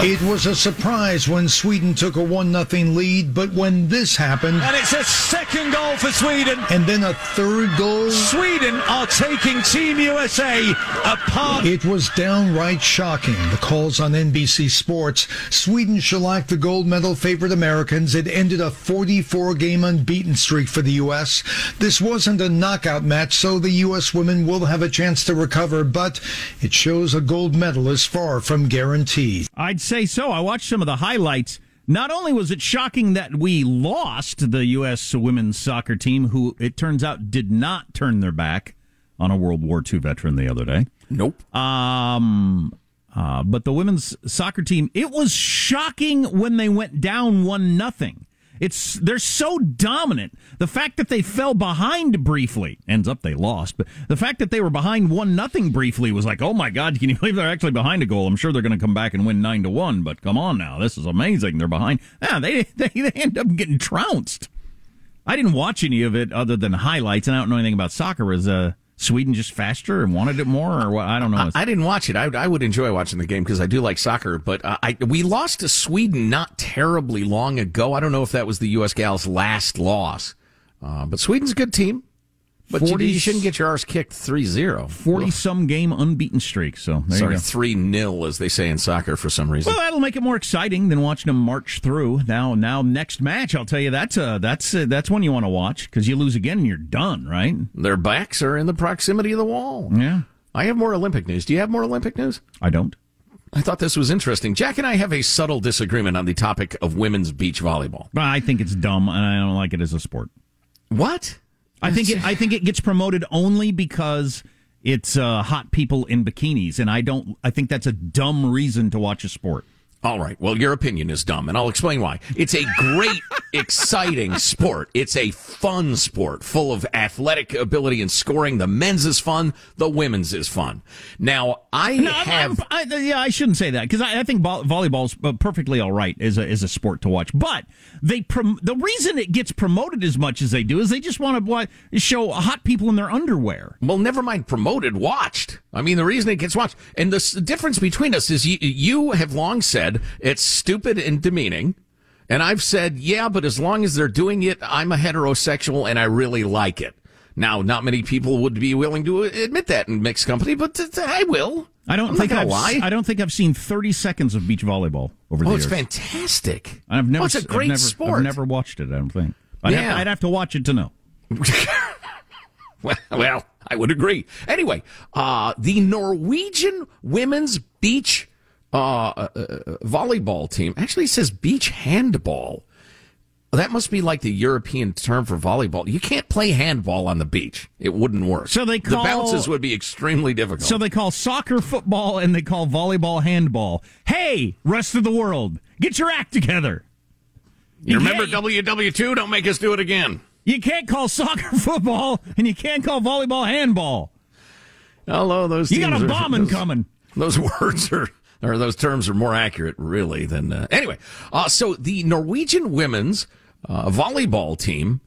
It was a surprise when Sweden took a 1 0 lead, but when this happened. And it's a second goal for Sweden. And then a third goal. Sweden are taking Team USA apart. It was downright shocking. The calls on NBC Sports. Sweden shellacked the gold medal favorite Americans. It ended a 44 game unbeaten streak for the U.S. This wasn't a knockout match, so the U.S. women will have a chance to recover, but it shows a gold medal is far from guaranteed. I'd say so. I watched some of the highlights. Not only was it shocking that we lost the U.S. women's soccer team, who it turns out did not turn their back on a World War II veteran the other day. Nope. Um, uh, but the women's soccer team, it was shocking when they went down one nothing. It's they're so dominant. The fact that they fell behind briefly ends up they lost, but the fact that they were behind one nothing briefly was like, oh my god, can you believe they're actually behind a goal? I'm sure they're going to come back and win nine to one, but come on now, this is amazing. They're behind. Yeah, they they, they end up getting trounced. I didn't watch any of it other than highlights, and I don't know anything about soccer. Was uh Sweden just faster and wanted it more, or what? I don't know. I, I didn't watch it. I, I, would enjoy watching the game because I do like soccer. But uh, I, we lost to Sweden not terribly long ago. I don't know if that was the U.S. gals' last loss, uh, but Sweden's a good team. But 40, you, shouldn't get your arse kicked 3-0. 40 some game unbeaten streak. So sorry, three 0 as they say in soccer for some reason. Well, that'll make it more exciting than watching them march through. Now, now next match, I'll tell you that's uh, that's uh, that's one you want to watch because you lose again and you're done, right? Their backs are in the proximity of the wall. Yeah. I have more Olympic news. Do you have more Olympic news? I don't. I thought this was interesting. Jack and I have a subtle disagreement on the topic of women's beach volleyball. I think it's dumb and I don't like it as a sport. What? I think it, I think it gets promoted only because it's uh, hot people in bikinis, and I don't. I think that's a dumb reason to watch a sport. All right. Well, your opinion is dumb, and I'll explain why. It's a great, exciting sport. It's a fun sport full of athletic ability and scoring. The men's is fun. The women's is fun. Now, I no, have. I, yeah, I shouldn't say that because I, I, think volleyball's uh, perfectly all right as a, as a sport to watch. But they prom- the reason it gets promoted as much as they do is they just want to show hot people in their underwear. Well, never mind promoted, watched. I mean, the reason it gets watched, and the difference between us is you, you have long said it's stupid and demeaning. And I've said, yeah, but as long as they're doing it, I'm a heterosexual and I really like it. Now, not many people would be willing to admit that in mixed company, but I will. I don't I'm think I've, lie. I don't think I've seen 30 seconds of beach volleyball over the oh, years. it's fantastic. I've never, oh, it's a great I've never, sport. I've never watched it. I don't think. I'd, yeah. have, to, I'd have to watch it to know. well, well, I would agree. Anyway, uh, the Norwegian women's beach uh, uh, uh, volleyball team actually says beach handball That must be like the European term for volleyball. You can't play handball on the beach. It wouldn't work. So they call- the bounces would be extremely difficult. So they call soccer football and they call volleyball handball. Hey, rest of the world, get your act together. you remember can't- WW2? Don't make us do it again. You can't call soccer football and you can't call volleyball handball. Hello, those You got a are- bombing those- coming. Those words are, or those terms are more accurate, really, than. Uh, anyway, uh, so the Norwegian women's uh, volleyball team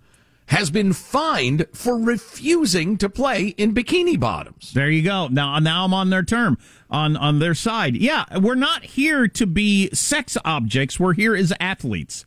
has been fined for refusing to play in bikini bottoms. There you go. Now, now I'm on their term, on on their side. Yeah, we're not here to be sex objects. We're here as athletes.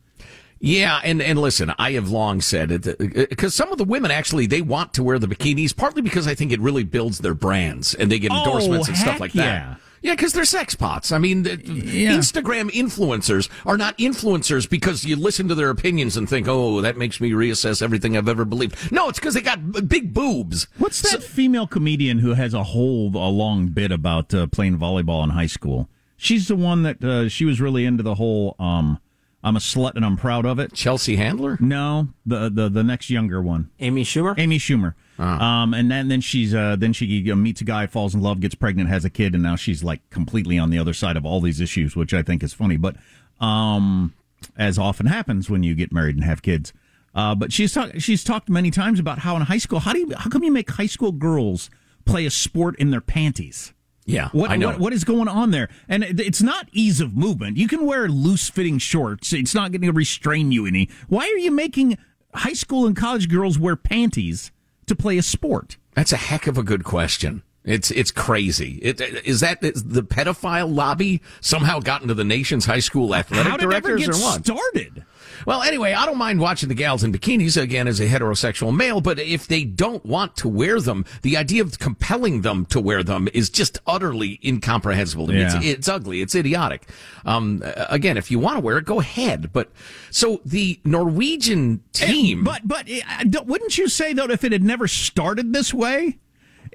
Yeah, and, and listen, I have long said it because some of the women actually they want to wear the bikinis, partly because I think it really builds their brands and they get Oh, endorsements and stuff like that. Yeah. Yeah, because they're sex pots. I mean, the- Instagram influencers are not influencers because you listen to their opinions and think, oh, that makes me reassess everything I've ever believed. No, it's because they got b- big boobs. What's that female comedian who has a whole a long bit about uh, playing volleyball in high school? She's the one that uh, she was really into the whole um, I'm a slut and I'm proud of it. Chelsea Handler? No, the the the next younger one, Amy Schumer. Amy Schumer. Um, and then then she's uh, then she meets a guy, falls in love, gets pregnant, has a kid, and now she's like completely on the other side of all these issues, which I think is funny. But um, as often happens when you get married and have kids. Uh, but she's talked she's talked many times about how in high school how do you how come you make high school girls play a sport in their panties? Yeah, What, I know. what what is going on there? And it's not ease of movement. You can wear loose fitting shorts. It's not going to restrain you any. Why are you making high school and college girls wear panties to play a sport? That's a heck of a good question. It's it's crazy. It, is that is the pedophile lobby somehow got into the nation's high school athletic How did it ever directors get or what? started? Well, anyway, I don't mind watching the gals in bikinis again as a heterosexual male, but if they don't want to wear them, the idea of compelling them to wear them is just utterly incomprehensible. Yeah. It's, it's ugly. It's idiotic. Um, again, if you want to wear it, go ahead. But so the Norwegian team. But but uh, wouldn't you say though if it had never started this way?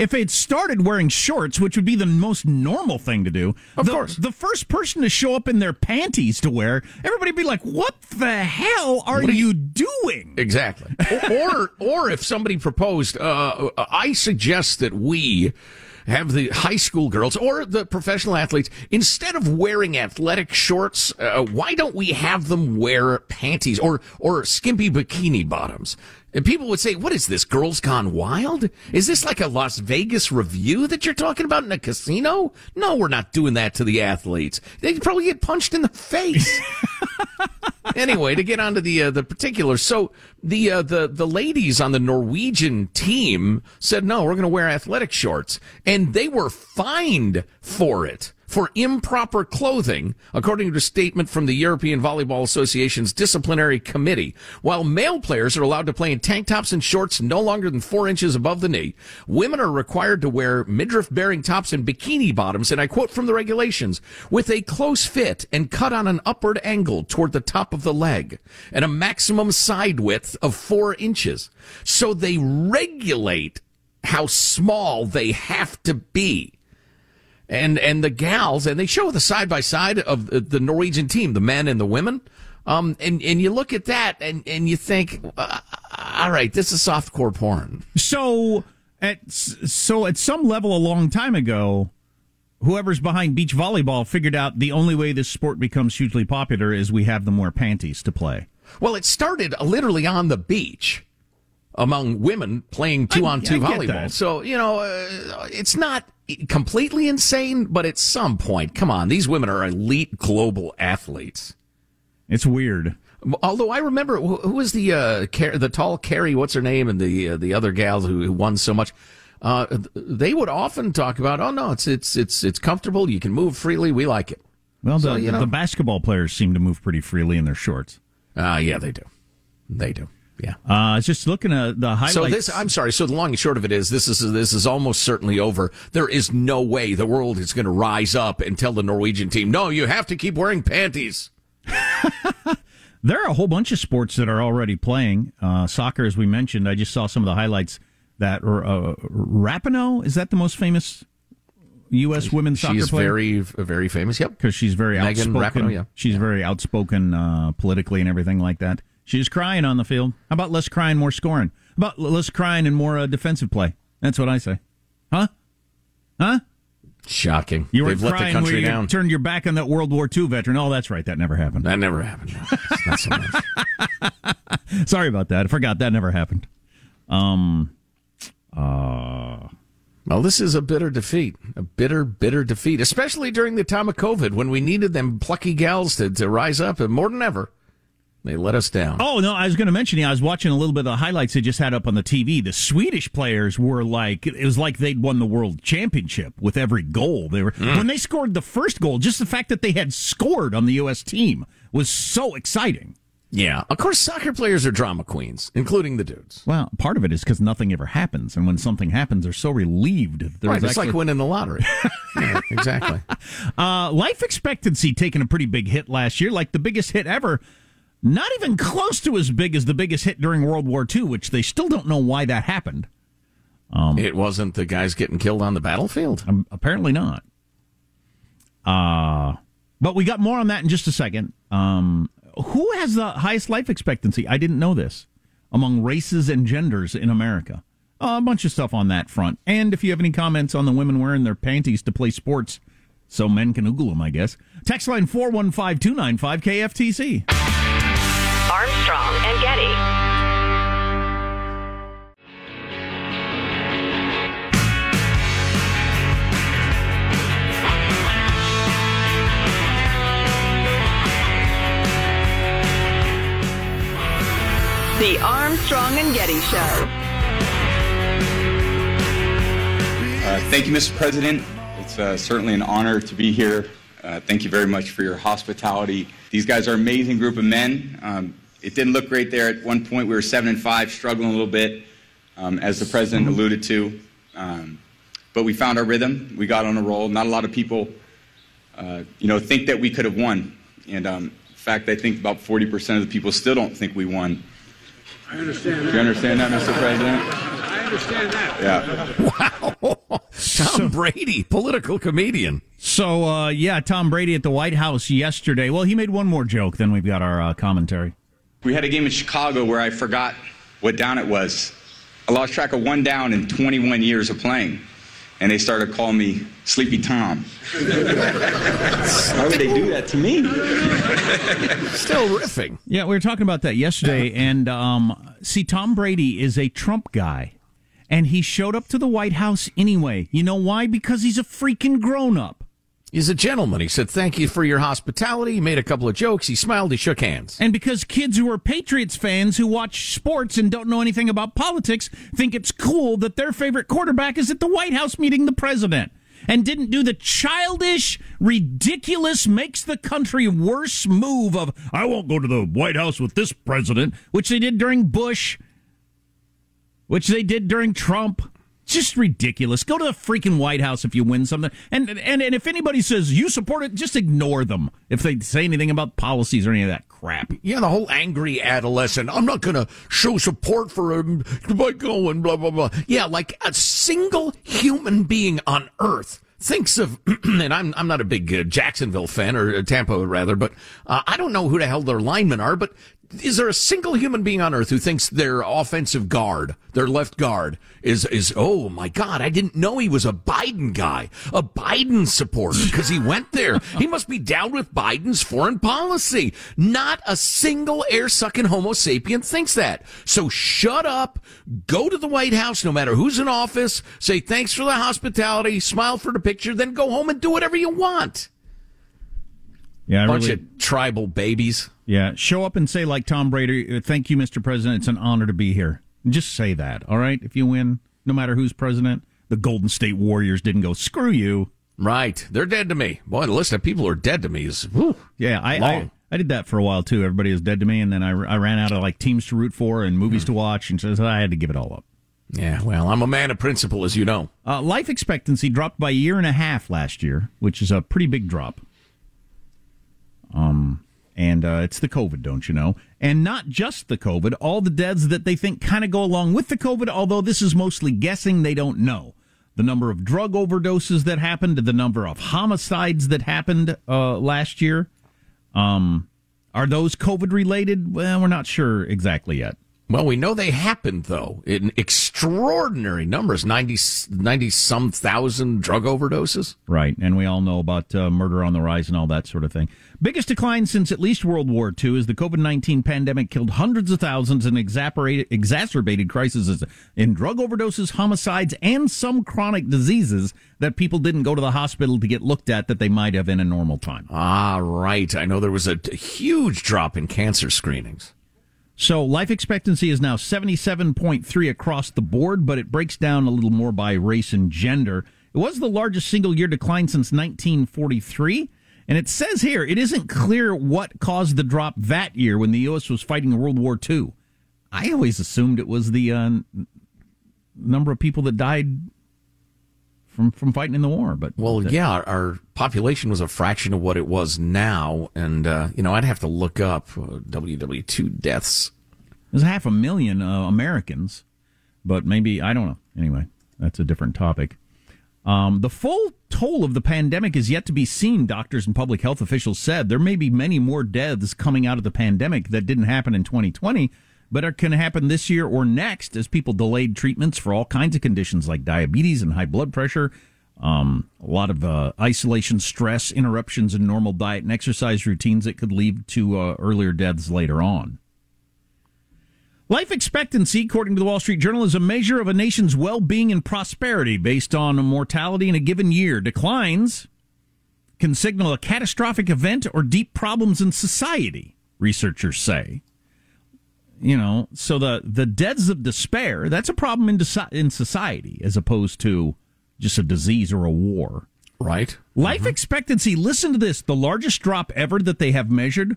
If it started wearing shorts, which would be the most normal thing to do, Of the, course. the first person to show up in their panties to wear, everybody'd be like, "What the hell are are you, you- doing?" Exactly. or or if somebody proposed, uh, I suggest that we have the high school girls or the professional athletes instead of wearing athletic shorts, uh, why don't we have them wear panties or or skimpy bikini bottoms? And people would say, "What is this? Girls Gone Wild? Is this like a Las Vegas revue that you're talking about in a casino?" No, we're not doing that to the athletes. They'd probably get punched in the face anyway, to get onto the uh, the particulars, so the uh, the the ladies on the Norwegian team said no, we're going to wear athletic shorts, and they were fined for it for improper clothing, according to a statement from the European Volleyball Association's disciplinary committee. While male players are allowed to play in tank tops and shorts no longer than four inches above the knee, women are required to wear midriff-bearing tops and bikini bottoms, and I quote from the regulations, with a close fit and cut on an upward angle toward the top of the leg, and a maximum side width of four inches. So they regulate how small they have to be and and the gals, and they show the side by side of the- Norwegian team, the men and the women. Um, and and you look at that, and and you think, uh, all right, this is softcore porn. So at so at some level a long time ago, whoever's behind beach volleyball figured out the only way this sport becomes hugely popular is we have them wear panties to play. Well, it started literally on the beach among women playing two on two volleyball. So you know, uh, it's not completely insane, but at some point, come on, these women are elite global athletes. It's weird. Although I remember who, was the uh, Car- the tall Kerri, what's her name, and the uh, the other gals who, who won so much. Uh, they would often talk about, oh no, it's it's it's it's comfortable. You can move freely. We like it. Well, the, So, you know. the basketball players seem to move pretty freely in their shorts. Uh, yeah, they do. They do. Yeah. Uh, I was just looking at the highlights. So this, I'm sorry. So the long and short of it is, this is this is almost certainly over. There is no way the world is going to rise up and tell the Norwegian team, no, you have to keep wearing panties. There are a whole bunch of sports that are already playing. Uh, soccer, as we mentioned, I just saw some of the highlights that uh, Rapinoe, is that the most famous U.S. women's soccer She's player? very very famous. Yep. because she's very Megan outspoken. Rapinoe, yeah. She's very outspoken uh, politically and everything like that. She was crying on the field. How about less crying, more scoring? How about less crying and more uh, defensive play? That's what I say. Huh? Huh? Shocking. You were They've let the country when you down. turned your back on that World War II veteran. Oh, that's right. That never happened. That never happened. No, so. Sorry about that. I forgot that never happened. Um. Uh. Well, this is a bitter defeat. A bitter, bitter defeat, especially during the time of COVID when we needed them plucky gals to, to rise up, and more than ever, they let us down. Oh no, I was going to mention. Yeah, I was watching a little bit of the highlights they just had up on the TV. The Swedish players were like, it was like they'd won the world championship with every goal. They were when they scored the first goal. Just the fact that they had scored on the U.S. team was so exciting. Yeah, of course, soccer players are drama queens, including the dudes. Well, part of it is because nothing ever happens, and when something happens, they're so relieved. Right, it's actually- like winning the lottery. yeah, exactly. Uh, life expectancy taking a pretty big hit last year, like the biggest hit ever. Not even close to as big as the biggest hit during World War II, which they still don't know why that happened. it wasn't the guys getting killed on the battlefield. Um, apparently not. Uh, but we got more on that in just a second. Um, who has the highest life expectancy? I didn't know this among races and genders in America. Uh, a bunch of stuff on that front. And if you have any comments on the women wearing their panties to play sports, so men can oogle them, I guess. Text line 415 295 KFTC. Armstrong and Getty. The Armstrong and Getty Show. Uh, thank you, Mr. President. It's uh, certainly an honor to be here. Uh, thank you very much for your hospitality. These guys are an amazing group of men. Um, it didn't look great there at one point. We were seven and five, struggling a little bit, um, as the president alluded to. Um, but we found our rhythm. We got on a roll. Not a lot of people, uh, you know, think that we could have won. And um, in fact, I think about 40% of the people still don't think we won. I understand Do you understand that, Mr. President? I understand that. Yeah. Wow. Tom Brady, political comedian. So, uh, yeah, Tom Brady at the White House yesterday. Well, he made one more joke, then we've got our uh, commentary. We had a game in Chicago where I forgot what down it was. I lost track of one down in 21 years of playing. And they started calling me Sleepy Tom. Why would they do that to me? Still riffing. Yeah, we were talking about that yesterday, and um, see, Tom Brady is a Trump guy, and he showed up to the White House anyway. You know why? Because he's a freaking grown up. He's a gentleman. He said, Thank you for your hospitality. He made a couple of jokes. He smiled. He shook hands. And because kids who are Patriots fans who watch sports and don't know anything about politics think it's cool that their favorite quarterback is at the White House meeting the president and didn't do the childish, ridiculous, makes the country worse move of, I won't go to the White House with this president, which they did during Bush, which they did during Trump. Just ridiculous. Go to the freaking White House if you win something. And, and and if anybody says you support it, just ignore them if they say anything about policies or any of that crap. Yeah, the whole angry adolescent. I'm not going to show support for him by going blah, blah, blah. Yeah, like a single human being on earth thinks of, and I'm, I'm not a big uh, Jacksonville fan or uh, Tampa rather, but uh, I don't know who the hell their linemen are, but is there a single human being on earth who thinks their offensive guard, their left guard, is is oh my god, I didn't know he was a Biden guy, a Biden supporter because he went there. he must be down with Biden's foreign policy. Not a single air sucking Homo sapien thinks that. So shut up, go to the White House, no matter who's in office, say thanks for the hospitality, smile for the picture, then go home and do whatever you want. Yeah, I Bunch really- of tribal babies. Yeah, show up and say like Tom Brady, uh, "Thank you, Mr. President. It's an honor to be here." Just say that, all right? If you win, no matter who's president, the Golden State Warriors didn't go screw you. Right, they're dead to me. Boy, the list of people who are dead to me is whew, Yeah, I, I. I did that for a while too. Everybody is dead to me, and then I, I ran out of like teams to root for and movies to watch, and so I had to give it all up. Yeah, well, I'm a man of principle, as you know. Uh, life expectancy dropped by a year and a half last year, which is a pretty big drop. Um, and uh, it's the COVID, don't you know? And not just the COVID, all the deaths that they think kind of go along with the COVID, although this is mostly guessing, they don't know. The number of drug overdoses that happened, the number of homicides that happened uh, last year. Um, Are those COVID related? Well, we're not sure exactly yet. Well, we know they happened, though, in extraordinary numbers 90, 90 some thousand drug overdoses. Right. And we all know about uh, murder on the rise and all that sort of thing. Biggest decline since at least World War II is the COVID 19 pandemic killed hundreds of thousands and exacerbated crises in drug overdoses, homicides, and some chronic diseases that people didn't go to the hospital to get looked at that they might have in a normal time. Ah, right. I know there was a huge drop in cancer screenings. So life expectancy is now 77.3 across the board, but it breaks down a little more by race and gender. It was the largest single year decline since 1943. And it says here it isn't clear what caused the drop that year when the U.S. was fighting World War II. I always assumed it was the uh, number of people that died from from fighting in the war. But well, yeah, our, our, population was a fraction of what it was now, and uh, you know, I'd have to look up uh, WW two deaths. There's half a million uh, Americans, but maybe I don't know. Anyway, that's a different topic. Um, the full toll of the pandemic is yet to be seen, doctors and public health officials said. There may be many more deaths coming out of the pandemic that didn't happen in 2020 but it can happen this year or next as people delayed treatments for all kinds of conditions like diabetes and high blood pressure. Um, a lot of uh, isolation, stress, interruptions in normal diet and exercise routines that could lead to uh, earlier deaths later on. Life expectancy, according to the Wall Street Journal, is a measure of a nation's well being and prosperity based on mortality in a given year. Declines can signal a catastrophic event or deep problems in society, researchers say you know, so the the deaths of despair that's a problem in in society as opposed to just a disease or a war. Right. Life mm-hmm. expectancy. Listen to this: the largest drop ever that they have measured.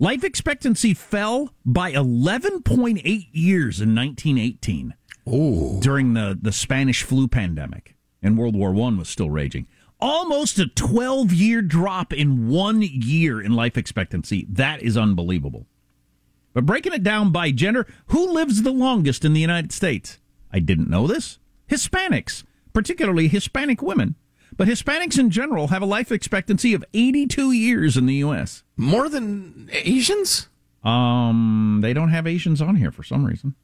Life expectancy fell by 11.8 years in 1918. Oh. During the, the Spanish flu pandemic, and World War One was still raging. Almost a 12 year drop in one year in life expectancy. That is unbelievable. But breaking it down by gender, who lives the longest in the United States? I didn't know this. Hispanics, particularly Hispanic women. But Hispanics in general have a life expectancy of 82 years in the U.S. More than Asians? Um, they don't have Asians on here for some reason.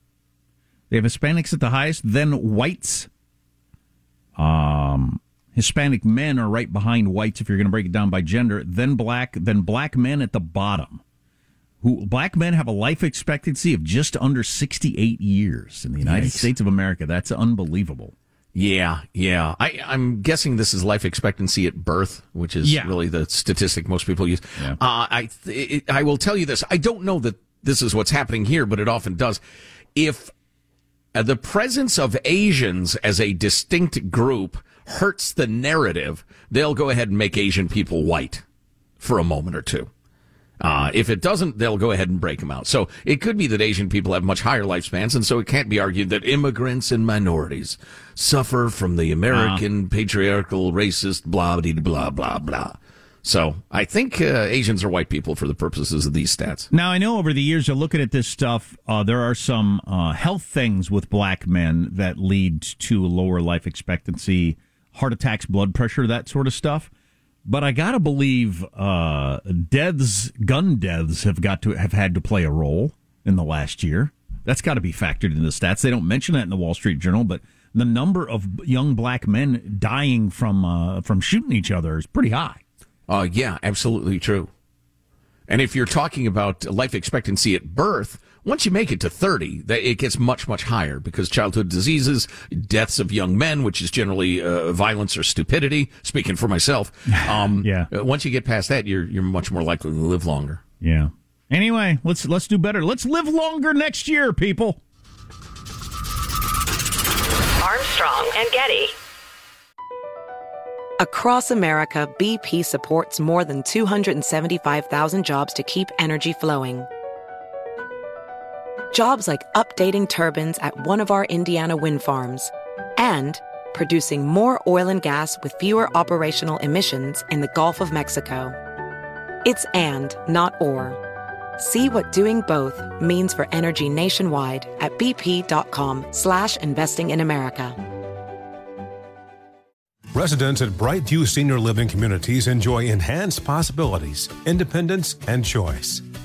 They have Hispanics at the highest, then whites. Um, Hispanic men are right behind whites if you're going to break it down by gender, then black, then black men at the bottom who black men have a life expectancy of just under 68 years in the United. States of America. That's unbelievable. Yeah, yeah. I, am guessing this is life expectancy at birth, which is yeah. really the statistic most people use. Yeah. Uh, I it, I will tell you this. I don't know that this is what's happening here, but it often does. If uh, the presence of Asians as a distinct group hurts the narrative, they'll go ahead and make Asian people white for a moment or two. Uh, if it doesn't, they'll go ahead and break them out. So it could be that Asian people have much higher lifespans, and so it can't be argued that immigrants and minorities suffer from the American uh. patriarchal, racist, blah, blah, blah, blah, blah. So I think uh, Asians are white people for the purposes of these stats. Now I know over the years of looking at this stuff, uh, there are some uh, health things with black men that lead to lower life expectancy, heart attacks, blood pressure, that sort of stuff. But I gotta believe uh, deaths, gun deaths, have got to have had to play a role in the last year. That's got to be factored into the stats. They don't mention that in the Wall Street Journal, but the number of young black men dying from uh, from shooting each other is pretty high. Uh, yeah, absolutely true. And if you're talking about life expectancy at birth, once you make it to 30, it gets much, much higher because childhood diseases, deaths of young men, which is generally uh, violence or stupidity, speaking for myself. Um, yeah. Uh, once you get past that, you're, you're much more likely to live longer. Yeah. Anyway, let's, let's do better. Let's live longer next year, people. Armstrong and Getty. Across America, BP supports more than 275,000 jobs to keep energy flowing Jobs like updating turbines at one of our Indiana wind farms and producing more oil and gas with fewer operational emissions in the Gulf of Mexico. It's and, not or. See what doing both means for energy nationwide at bp.com slash investing in America. Residents at Brightview Senior Living Communities enjoy enhanced possibilities, independence, and choice.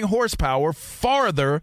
horsepower farther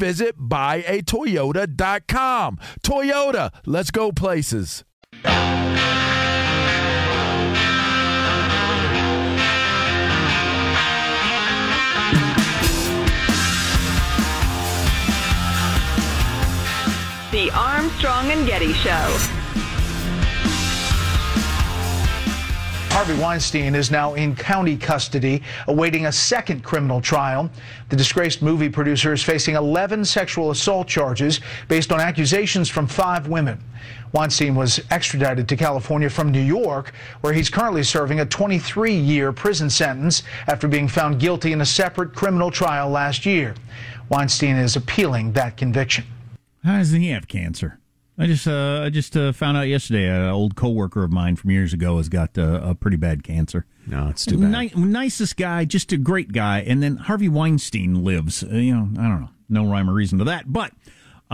visit buyatoyota.com. Toyota, let's go places. The Armstrong and Getty Show. Harvey Weinstein is now in county custody, awaiting a second criminal trial. The disgraced movie producer is facing 11 sexual assault charges based on accusations from five women. Weinstein was extradited to California from New York, where he's currently serving a 23 year prison sentence after being found guilty in a separate criminal trial last year. Weinstein is appealing that conviction. How does he have cancer? I just uh, I just uh, found out yesterday an old coworker of mine from years ago has got uh, a pretty bad cancer. No, it's too bad. Ni- nicest guy, just a great guy, and then Harvey Weinstein lives. Uh, you know, I don't know, no rhyme or reason to that, but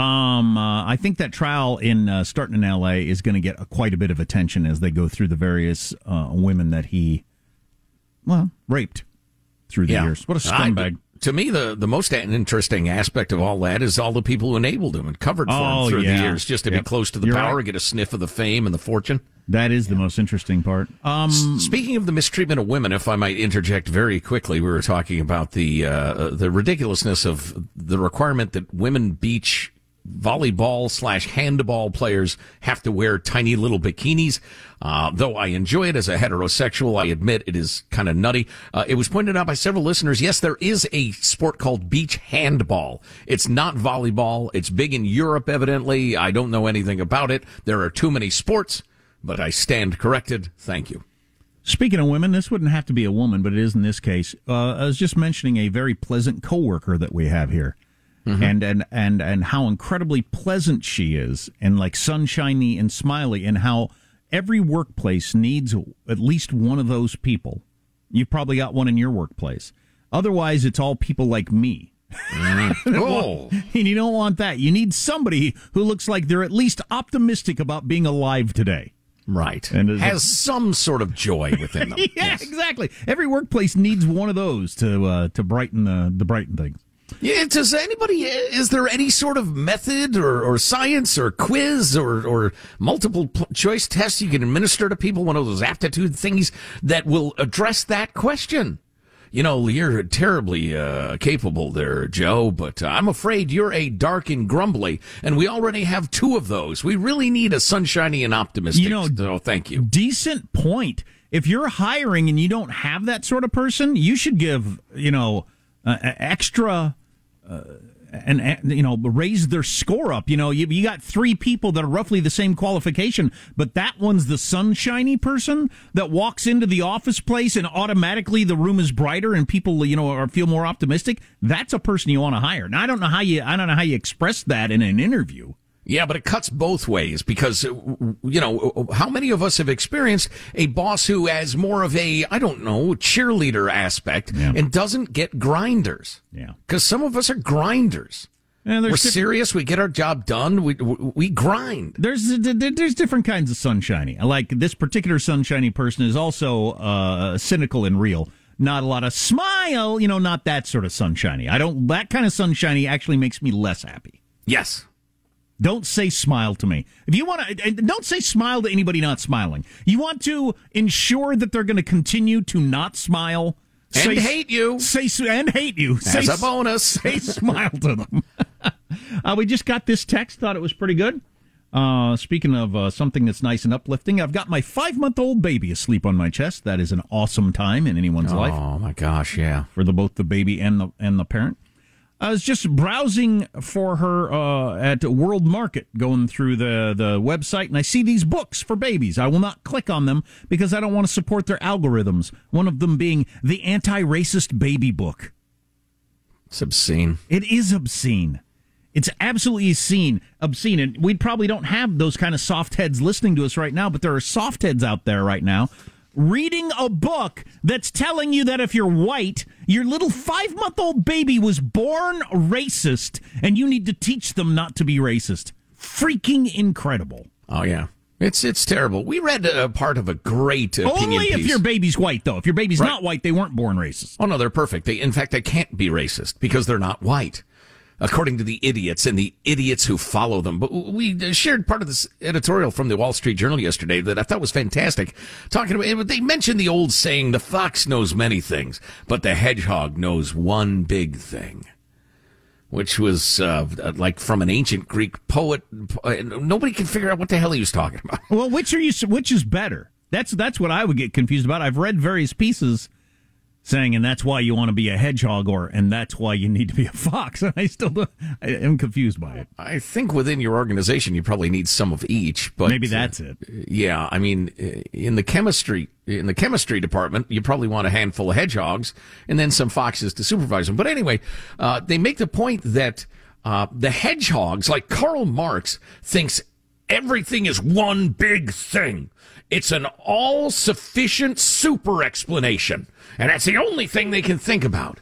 um, uh, I think that trial in uh, starting in L.A. is going to get quite a bit of attention as they go through the various women that he, well, raped through the yeah. years. What a scumbag! To me, the, the most interesting aspect of all that is all the people who enabled him and covered for oh, him through yeah. the years, just to yep. be close to the You're power, right. get a sniff of the fame and the fortune. That is the most interesting part. Um, S- Speaking of the mistreatment of women, if I might interject very quickly, we were talking about the uh, the ridiculousness of the requirement that women beach volleyball slash handball players have to wear tiny little bikinis. Uh, though I enjoy it as a heterosexual, I admit it is kind of nutty. Uh, it was pointed out by several listeners. Yes, there is a sport called beach handball. It's not volleyball. It's big in Europe, evidently. I don't know anything about it. There are too many sports, but I stand corrected. Thank you. Speaking of women, this wouldn't have to be a woman, but it is in this case. Uh, I was just mentioning a very pleasant coworker that we have here. Mm-hmm. And, and and and how incredibly pleasant she is and like sunshiny and smiley and how every workplace needs at least one of those people you've probably got one in your workplace otherwise it's all people like me mm-hmm. oh. and you don't want that you need somebody who looks like they're at least optimistic about being alive today Right. And has a, some sort of joy within them. yeah, yes. exactly. Every workplace needs one of those to uh, to brighten the the brighten things. Yeah, does anybody, is there any sort of method or, or science or quiz or, or multiple choice tests you can administer to people, one of those aptitude things that will address that question? You know, you're terribly uh, capable there, Joe, but uh, I'm afraid you're a dark and grumbly, and we already have two of those. We really need a sunshiny and optimistic. You know, so thank you. Decent point. If you're hiring and you don't have that sort of person, you should give, you know, uh, extra Uh, and, and, you know raise their score up. You know, you, you got three people that are roughly the same qualification, but that one's the sunshiny person that walks into the office place and automatically the room is brighter and people you know are feel more optimistic. That's a person you want to hire. Now I don't know how you I don't know how you express that in an interview. Yeah, but it cuts both ways because, uh, you know, how many of us have experienced a boss who has more of a, I don't know, cheerleader aspect Yeah. and doesn't get grinders? Yeah. Because some of us are grinders. And We're diff- serious. We get our job done. We, we, we grind. There's there's different kinds of sunshiny. Like this particular sunshiny person is also uh, cynical and real. Not a lot of smile, you know, not that sort of sunshiny. I don't. That kind of sunshiny actually makes me less happy. Yes. Don't say smile to me. If you want to, don't say smile to anybody not smiling. You want to ensure that they're going to continue to not smile And say, hate you. Say and hate you. As say, a bonus. say smile to them. uh, we just got this text. Thought it was pretty good. Uh, speaking of uh, something that's nice and uplifting, I've got my five month old baby asleep on my chest. That is an awesome time in anyone's life Oh, my gosh. Yeah. for the both the baby and the and the parent. I was just browsing for her uh, at World Market, going through the the website, and I see these books for babies. I will not click on them because I don't want to support their algorithms. One of them being the anti-racist baby book. It's obscene. It is obscene. It's absolutely obscene. Obscene, and we probably don't have those kind of soft heads listening to us right now, but there are soft heads out there right now reading a book that's telling you that if you're white, your little five month old baby was born racist, and you need to teach them not to be racist. Freaking incredible. Oh, yeah. It's it's terrible. We read a part of a great opinion Only if piece. your baby's white, though. If your baby's Right. not white, they weren't born racist. Oh no, they're perfect. They, in fact, they can't be racist because they're not white, according to the idiots and the idiots who follow them. But we shared part of this editorial from the Wall Street Journal yesterday that I thought was fantastic. Talking about, they mentioned the old saying, "The fox knows many things, but the hedgehog knows one big thing." Which was uh, like from an ancient Greek poet. Nobody can figure out what the hell he was talking about. Well, which are you? Which is better? That's that's what I would get confused about. I've read various pieces saying, and that's why you want to be a hedgehog, or and that's why you need to be a fox. And I still do, I am confused by it. I think within your organization, you probably need some of each. But Maybe that's it. Yeah, I mean, in the chemistry in the chemistry department, you probably want a handful of hedgehogs and then some foxes to supervise them. But anyway, uh, they make the point that uh, the hedgehogs, like Karl Marx, thinks everything is one big thing. It's an all sufficient super explanation, and that's the only thing they can think about.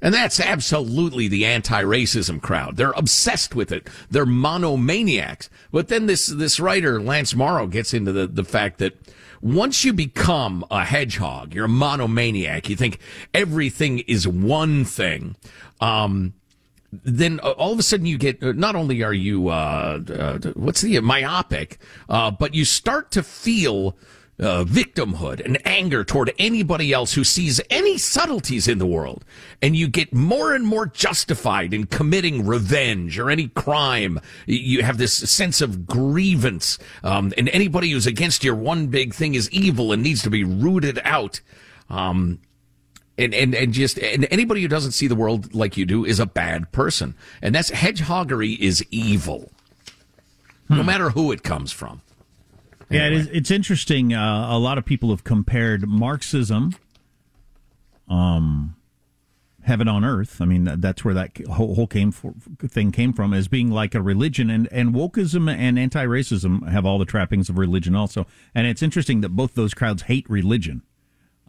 And that's absolutely the anti-racism crowd. They're obsessed with it. They're monomaniacs. But then this, this writer, Lance Morrow, gets into the, the fact that once you become a hedgehog, you're a monomaniac, you think everything is one thing. Um, then uh, all of a sudden you get uh, not only are you uh, uh, what's the myopic, uh, but you start to feel uh, victimhood and anger toward anybody else who sees any subtleties in the world, and you get more and more justified in committing revenge or any crime. You have this sense of grievance, um, and anybody who's against your one big thing is evil and needs to be rooted out. Um, and, and, and just, and anybody who doesn't see the world like you do is a bad person. And that's hedgehoggery is evil. No matter who it comes from. Yeah, it is, it's interesting. Uh, a lot of people have compared Marxism, um, heaven on earth. I mean, that's where that whole, whole came for, thing came from, as being like a religion. And and wokeism and anti-racism have all the trappings of religion, also. And it's interesting that both those crowds hate religion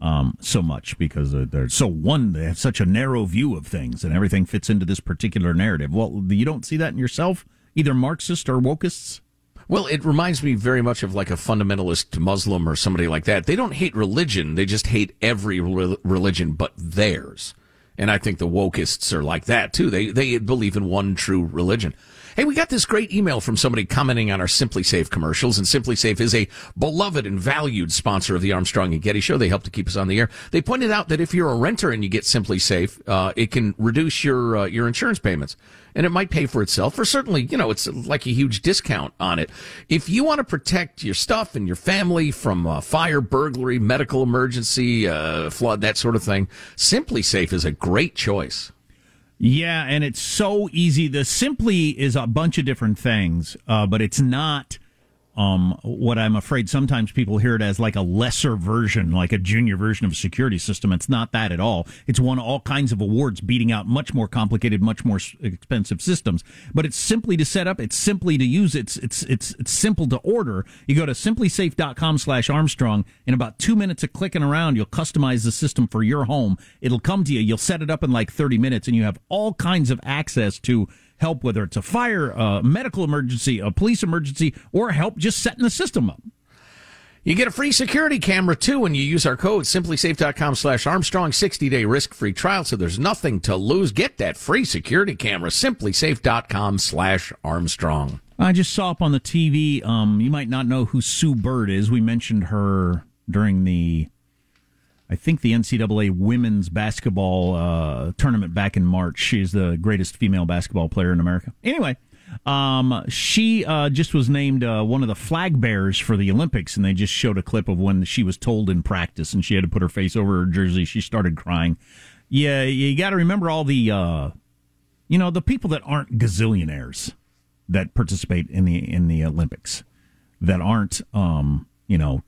um, so much because they're- so one. They have such a narrow view of things, and everything fits into this particular narrative. Well, you don't see that in yourself, either Marxist or wokeists. Well, it reminds me very much of like a fundamentalist Muslim or somebody like that. They don't hate religion. They just hate every re- religion but theirs. And I think the wokeists are like that too. They, they believe in one true religion. Hey, we got this great email from somebody commenting on our SimpliSafe commercials, and SimpliSafe is a beloved and valued sponsor of the Armstrong and Getty Show. They help to keep us on the air. They pointed out that if you're a renter and you get SimpliSafe, uh, it can reduce your uh, your insurance payments, and it might pay for itself. Or certainly, you know, it's like a huge discount on it. If you want to protect your stuff and your family from uh, fire, burglary, medical emergency, uh, flood, that sort of thing, SimpliSafe is a great choice. Yeah, and it's so easy. The simply is a bunch of different things, uh, but it's not um, what I'm afraid sometimes people hear it as like a lesser version, like a junior version of a security system. It's not that at all. It's won all kinds of awards, beating out much more complicated, much more expensive systems. But it's simply to set up. It's simply to use. It's it's it's it's simple to order. You go to simplisafe.com/armstrong. In about two minutes of clicking around, you'll customize the system for your home. It'll come to you. You'll set it up in like 30 minutes, and you have all kinds of access to help, whether it's a fire, a medical emergency, a police emergency, or help just setting the system up. You get a free security camera too when you use our code simplisafe.com slash Armstrong 60 day risk free trial. So there's nothing to lose. Get that free security camera simplisafe.com slash Armstrong. I just saw up on the TV. Um, you might not know who Sue Bird is. We mentioned her during the I think the NCAA women's basketball uh, tournament back in March. She is the greatest female basketball player in America. Anyway, um, she uh, just was named uh, one of the flag bearers for the Olympics, and they just showed a clip of when she was told in practice, and she had to put her face over her jersey. She started crying. Yeah, you got to remember all the, uh, you know, the people that aren't gazillionaires that participate in the in the Olympics, that aren't, um, you know,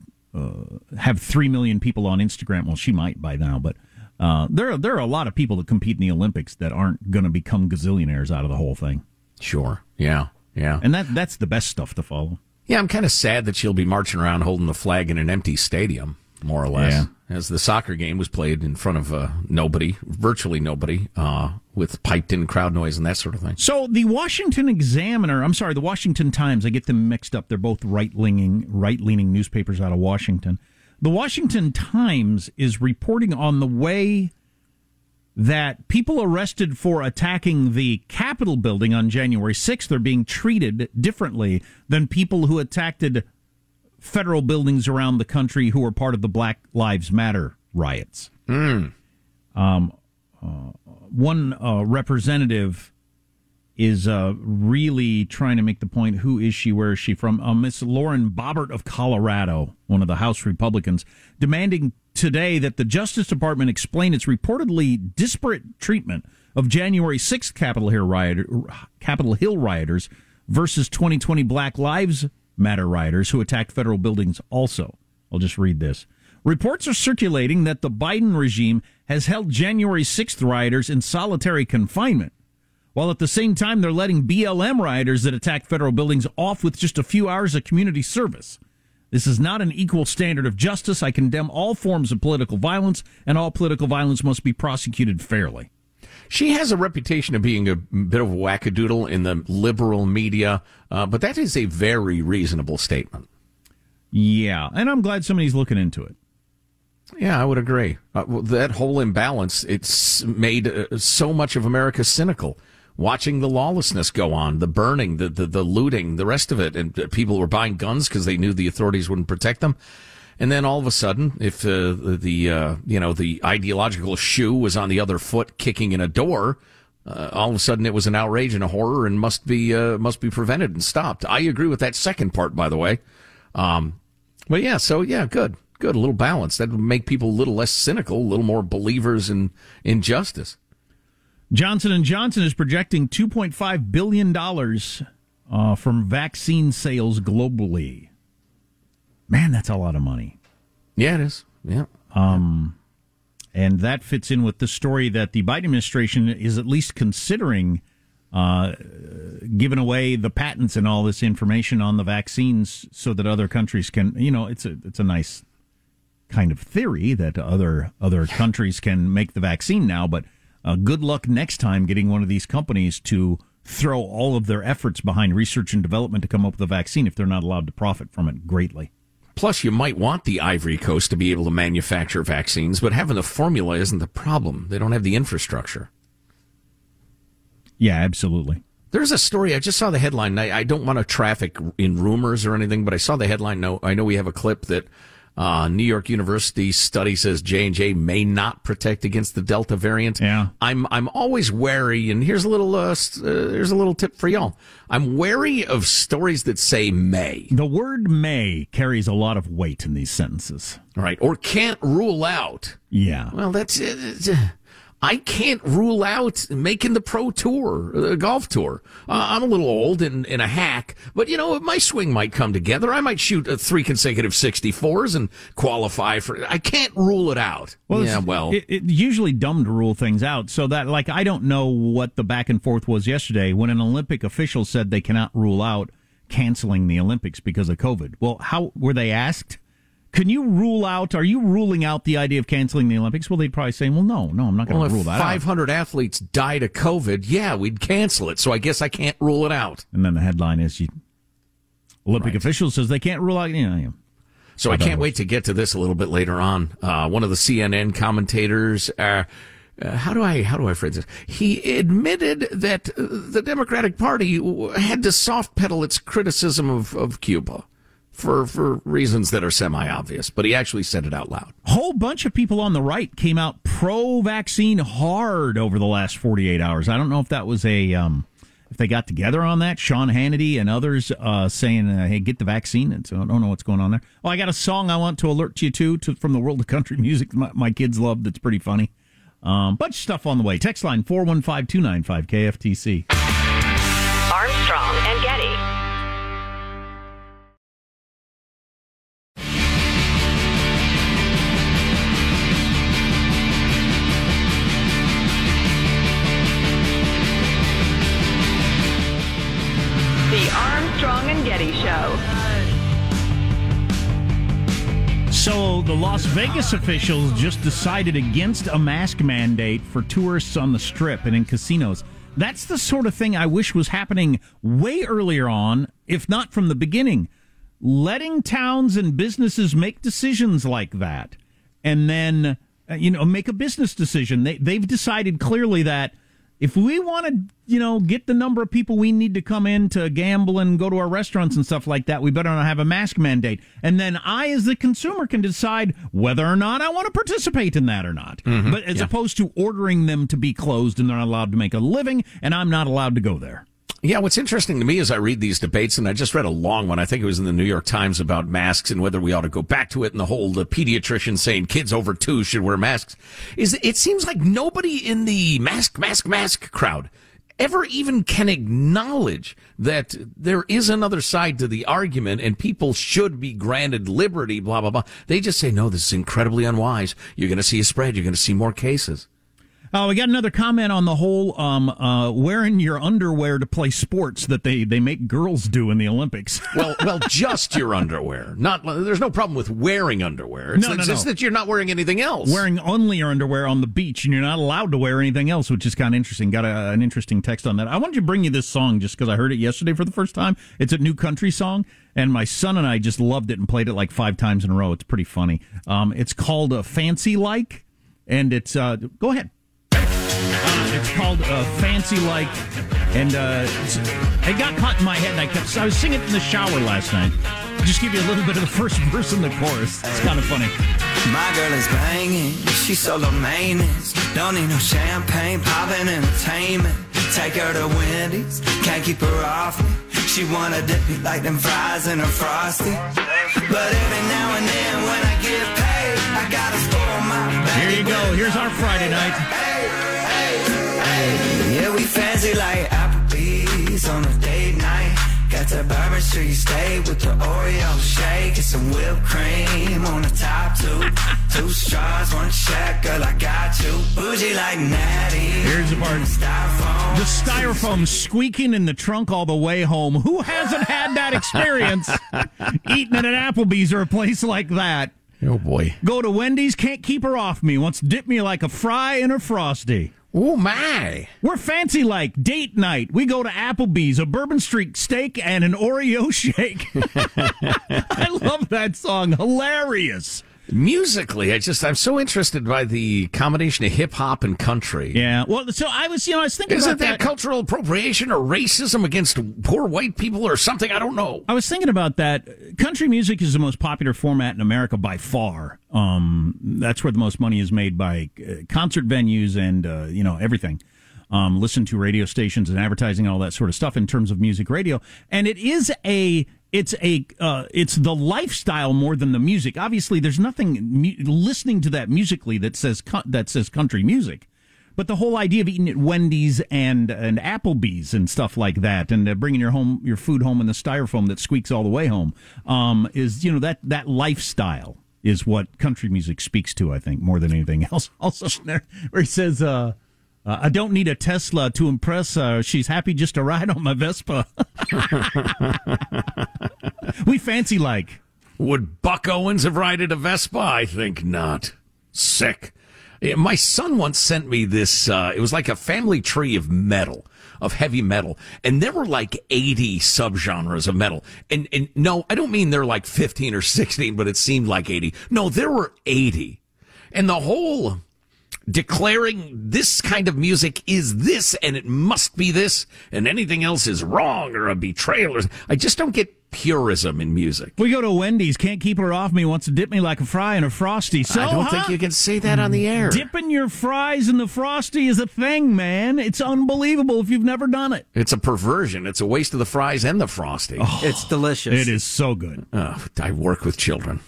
have three million people on Instagram. Well, she might by now, but uh, there there are a lot of people that compete in the Olympics that aren't going to become gazillionaires out of the whole thing. Sure. Yeah. Yeah. And that that's the best stuff to follow. Yeah, I'm kind of sad that she'll be marching around holding the flag in an empty stadium, more or less. Yeah. As the soccer game was played in front of uh, nobody, virtually nobody, uh, with piped in crowd noise and that sort of thing. So the Washington Examiner, I'm sorry, the Washington Times, I get them mixed up. They're both right leaning right leaning newspapers out of Washington. The Washington Times is reporting on the way that people arrested for attacking the Capitol building on January 6th are being treated differently than people who attacked federal buildings around the country who were part of the Black Lives Matter riots. Mm. Um, uh, one uh, representative is uh, really trying to make the point who is she, where is she from? Uh, Miss Lauren Boebert of Colorado, one of the House Republicans, demanding today that the Justice Department explain its reportedly disparate treatment of January 6th Capitol Hill, riot, Capitol Hill rioters versus 2020 Black Lives Matter rioters who attacked federal buildings also. I'll just read this. Reports are circulating that the Biden regime has held January 6th rioters in solitary confinement, while at the same time they're letting BLM rioters that attacked federal buildings off with just a few hours of community service. This is not an equal standard of justice. I condemn all forms of political violence, and all political violence must be prosecuted fairly. She has a reputation of being a bit of a wackadoodle in the liberal media, uh, but that is a very reasonable statement. Yeah, and I'm glad somebody's looking into it. Yeah, I would agree. Uh, well, that whole imbalance, it's made uh, so much of America cynical watching the lawlessness go on, the burning, the, the, the looting, the rest of it. And people were buying guns because they knew the authorities wouldn't protect them. And then all of a sudden, if uh, the uh, you know the ideological shoe was on the other foot, kicking in a door, uh, all of a sudden it was an outrage and a horror, and must be uh, must be prevented and stopped. I agree with that second part, by the way. Um, but yeah, so yeah, good, good, a little balance that would make people a little less cynical, a little more believers in in justice. Johnson and Johnson is projecting 2.5 billion dollars uh, from vaccine sales globally. Man, that's a lot of money. Yeah, it is. Yeah. Um, and that fits in with the story that the Biden administration is at least considering uh, giving away the patents and all this information on the vaccines so that other countries can, you know, it's a it's a nice kind of theory that other other countries can make the vaccine now, but uh, good luck next time getting one of these companies to throw all of their efforts behind research and development to come up with a vaccine if they're not allowed to profit from it greatly. Plus, you might want the Ivory Coast to be able to manufacture vaccines, but having the formula isn't the problem. They don't have the infrastructure. Yeah, absolutely. There's a story. I just saw the headline. I, I don't want to traffic in rumors or anything, but I saw the headline. No, I know we have a clip that uh, New York University study says J and J may not protect against the Delta variant. Yeah, I'm I'm always wary, and here's a little uh, uh, here's a little tip for y'all. I'm wary of stories that say may. The word may carries a lot of weight in these sentences, right? Or can't rule out. Yeah. Well, that's. Uh, I can't rule out making the pro tour, the golf tour. Uh, I'm a little old and, and a hack, but you know, my swing might come together. I might shoot uh, three consecutive 64s and qualify for I can't rule it out. Well, yeah, well, it, it's usually dumb to rule things out. So that, like, I don't know what the back and forth was yesterday when an Olympic official said they cannot rule out canceling the Olympics because of COVID. Well, how were they asked? Can you rule out? Are you ruling out the idea of canceling the Olympics? Well, they'd probably say, "Well, no, no, I'm not going to if rule that out." 500 athletes died of COVID, yeah, we'd cancel it. So I guess I can't rule it out. And then the headline is, you, Olympic official says they can't rule out. You know. So I can't wait to get to this a little bit later on. Uh, one of the CNN commentators, uh, uh, how do I how do I phrase this? He admitted that the Democratic Party had to soft pedal its criticism of, of Cuba for for reasons that are semi obvious, but he actually said it out loud. whole bunch of people on the right came out pro-vaccine hard over the last 48 hours. I don't know if that was a um, if they got together on that. Sean Hannity and others uh, saying, uh, "Hey, get the vaccine." And so I don't know what's going on there. Oh, I got a song I want to alert you to, to from the world of country music. My, my kids love. That's pretty funny. Um, bunch of stuff on the way. Text line 415-295 KFTC. Armstrong Las Vegas officials just decided against a mask mandate for tourists on the strip and in casinos. That's the sort of thing I wish was happening way earlier on, if not from the beginning. Letting towns and businesses make decisions like that and then uh, you know make a business decision. They they've decided clearly that if we want to, you know, get the number of people we need to come in to gamble and go to our restaurants and stuff like that, we better not have a mask mandate. And then I, as the consumer, can decide whether or not I want to participate in that or not. Mhm, But as yeah. opposed to ordering them to be closed and they're not allowed to make a living, and I'm not allowed to go there. Yeah, what's interesting to me as I read these debates, and I just read a long one, I think it was in the New York Times about masks and whether we ought to go back to it, and the whole the pediatrician saying kids over two should wear masks, is it seems like nobody in the mask, mask, mask crowd ever even can acknowledge that there is another side to the argument and people should be granted liberty, blah, blah, blah. They just say, no, this is incredibly unwise. You're going to see a spread. You're going to see more cases. Oh, we got another comment on the whole um, uh, wearing your underwear to play sports that they, they make girls do in the Olympics. Well, well, just your underwear. Not there's no problem with wearing underwear. It's, No, no, it's just that you're not wearing anything else. Wearing only your underwear on the beach, and you're not allowed to wear anything else, which is kind of interesting. Got a, an interesting text on that. I wanted to bring you this song just because I heard it yesterday for the first time. It's a new country song, and my son and I just loved it and played it like five times in a row. It's pretty funny. Um, it's called a "Fancy Like," and it's uh, go ahead. Uh, it's called uh, "Fancy Like," and uh, it got caught in my head. And I kept I was singing it in the shower last night. Just give you a little bit of the first verse and the chorus. It's kind of funny. My girl is banging, she's so low maintenance. Don't need no champagne, poppin' entertainment. Take her to Wendy's, can't keep her off me. She wanna dip me like them fries in her frosty. But every now and then when I get paid, I gotta spoil my Here you go. Here's our Friday night. Yeah, we fancy like Applebee's on a date night. Got that Bourbon Street steak with the Oreo shake and some whipped cream on the top two. Two straws, one check, girl, I got you. Bougie like Natty. Here's the part. Styrofoam. The styrofoam squeaking in the trunk all the way home. Who hasn't had that experience? Eating at an Applebee's or a place like that. Oh boy. Go to Wendy's, can't keep her off me. Wants to dip me like a fry in a frosty. Oh my. We're fancy like date night. We go to Applebee's, a Bourbon Street steak and an Oreo shake. I love that song. Hilarious. Musically, I just I'm so interested by the combination of hip hop and country. Yeah. Well, so I was, you know, I was thinking Isn't about that, cultural appropriation or racism against poor white people or something? I don't know. I was thinking about that. Country music is the most popular format in America by far. Um, that's where the most money is made by uh, concert venues and uh, you know everything. Um, listen to radio stations and advertising, all that sort of stuff in terms of music radio. And it is a it's a uh, it's the lifestyle more than the music. Obviously, there's nothing mu- listening to that musically that says that says country music. But the whole idea of eating at Wendy's and and Applebee's and stuff like that, and uh, bringing your home your food home in the styrofoam that squeaks all the way home, um, is you know that that lifestyle is what country music speaks to. I think more than anything else. Also, where he says. Uh, uh, I don't need a Tesla to impress her. She's happy just to ride on my Vespa. we fancy like. Would Buck Owens have ridden a Vespa? I think not. Sick. My son once sent me this. Uh, it was like a family tree of metal, of heavy metal, and there were like eighty subgenres of metal. And and no, I don't mean they're like fifteen or sixteen, but it seemed like eighty. No, there were eighty, and the whole declaring this kind of music is this and it must be this and anything else is wrong or a betrayal or I just don't get purism in music. We go to Wendy's, can't keep her off me, wants to dip me like a fry in a frosty. So I don't huh? think you can say that on the air. Dipping your fries in the frosty is a thing, man. It's unbelievable if you've never done it. It's a perversion. It's a waste of the fries and the frosty. Oh, it's delicious. It is so good. Oh, I work with children.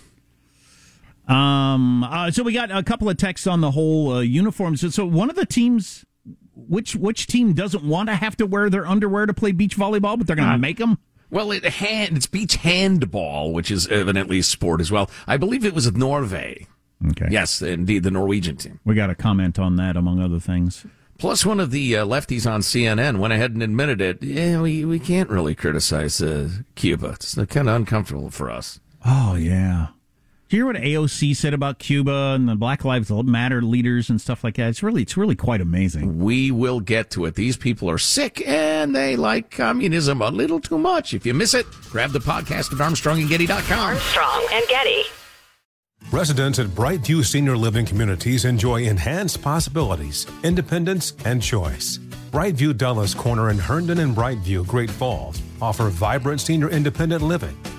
Um. Uh, so we got a couple of texts on the whole uh, uniforms. So one of the teams, which which team doesn't want to have to wear their underwear to play beach volleyball, but they're going to uh, make them? Well, it hand, it's beach handball, which is evidently a sport as well. I believe it was Norway. Okay. Yes, indeed, the Norwegian team. We got a comment on that, among other things. Plus, one of the uh, lefties on CNN went ahead and admitted it. Yeah, we, we can't really criticize uh, Cuba. It's kind of uncomfortable for us. Oh, yeah. Do you hear what AOC said about Cuba and the Black Lives Matter leaders and stuff like that? It's really, it's really quite amazing. We will get to it. These people are sick and they like communism a little too much. If you miss it, grab the podcast at ArmstrongandGetty.com. Armstrong and Getty. Residents at Brightview Senior Living Communities enjoy enhanced possibilities, independence, and choice. Brightview Dulles Corner in Herndon and Brightview, Great Falls offer vibrant senior independent living,